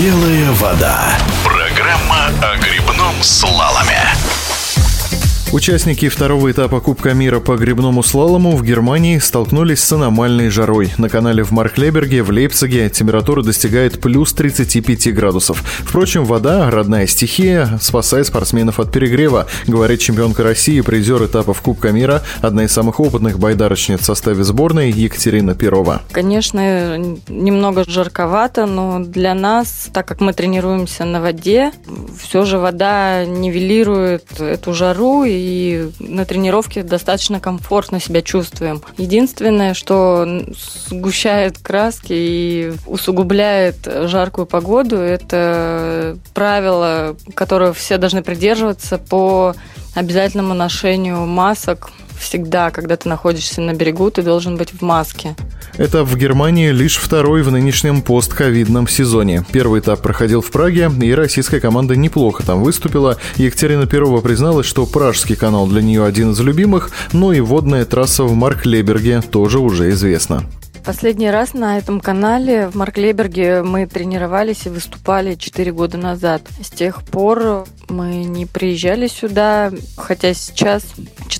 Белая вода. Программа о грибном слаломе. Участники второго этапа Кубка мира по грибному слалому в Германии столкнулись с аномальной жарой. На канале в Марклеберге в Лейпциге температура достигает плюс 35 градусов. Впрочем, вода, родная стихия, спасает спортсменов от перегрева, говорит чемпионка России призер этапов Кубка мира, одна из самых опытных байдарочниц в составе сборной Екатерина Перова. Конечно, немного жарковато, но для нас, так как мы тренируемся на воде, все же вода нивелирует эту жару и и на тренировке достаточно комфортно себя чувствуем. Единственное, что сгущает краски и усугубляет жаркую погоду, это правило, которое все должны придерживаться по обязательному ношению масок всегда, когда ты находишься на берегу, ты должен быть в маске. Этап в Германии лишь второй в нынешнем постковидном сезоне. Первый этап проходил в Праге, и российская команда неплохо там выступила. Екатерина Перова призналась, что Пражский канал для нее один из любимых, но и водная трасса в Марклеберге тоже уже известна. Последний раз на этом канале в Марклеберге мы тренировались и выступали 4 года назад. С тех пор мы не приезжали сюда, хотя сейчас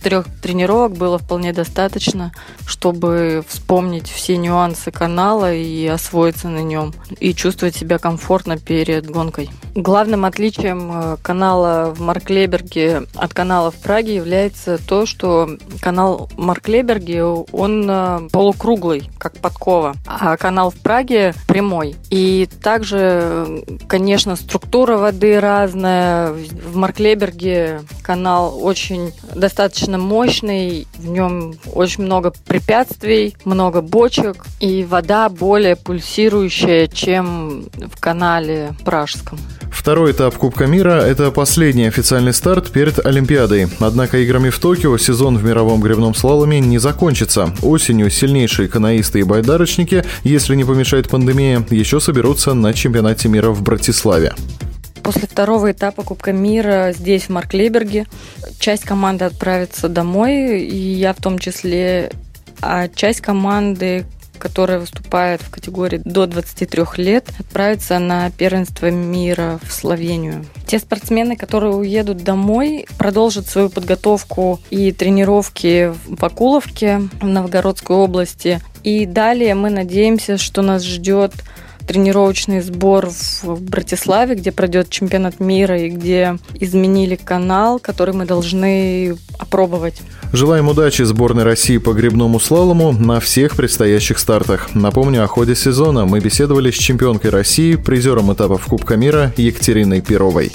четырех тренировок было вполне достаточно, чтобы вспомнить все нюансы канала и освоиться на нем, и чувствовать себя комфортно перед гонкой. Главным отличием э, канала в Марклеберге от канала в Праге является то, что канал Марклеберге, он э, полукруглый, как подкова, а канал в Праге прямой. И также, конечно, структура воды разная, в Марклеберге канал очень достаточно мощный, в нем очень много препятствий, много бочек, и вода более пульсирующая, чем в канале Пражском. Второй этап Кубка мира – это последний официальный старт перед Олимпиадой. Однако играми в Токио сезон в мировом гребном слаломе не закончится. Осенью сильнейшие каноисты и байдарочники, если не помешает пандемия, еще соберутся на чемпионате мира в Братиславе. После второго этапа Кубка мира здесь, в Марклеберге, часть команды отправится домой, и я в том числе, а часть команды, которая выступает в категории до 23 лет, отправится на первенство мира в Словению. Те спортсмены, которые уедут домой, продолжат свою подготовку и тренировки в Акуловке, в Новгородской области. И далее мы надеемся, что нас ждет тренировочный сбор в Братиславе, где пройдет чемпионат мира и где изменили канал, который мы должны опробовать. Желаем удачи сборной России по грибному слалому на всех предстоящих стартах. Напомню, о ходе сезона мы беседовали с чемпионкой России, призером этапов Кубка мира Екатериной Перовой.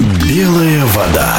Белая вода.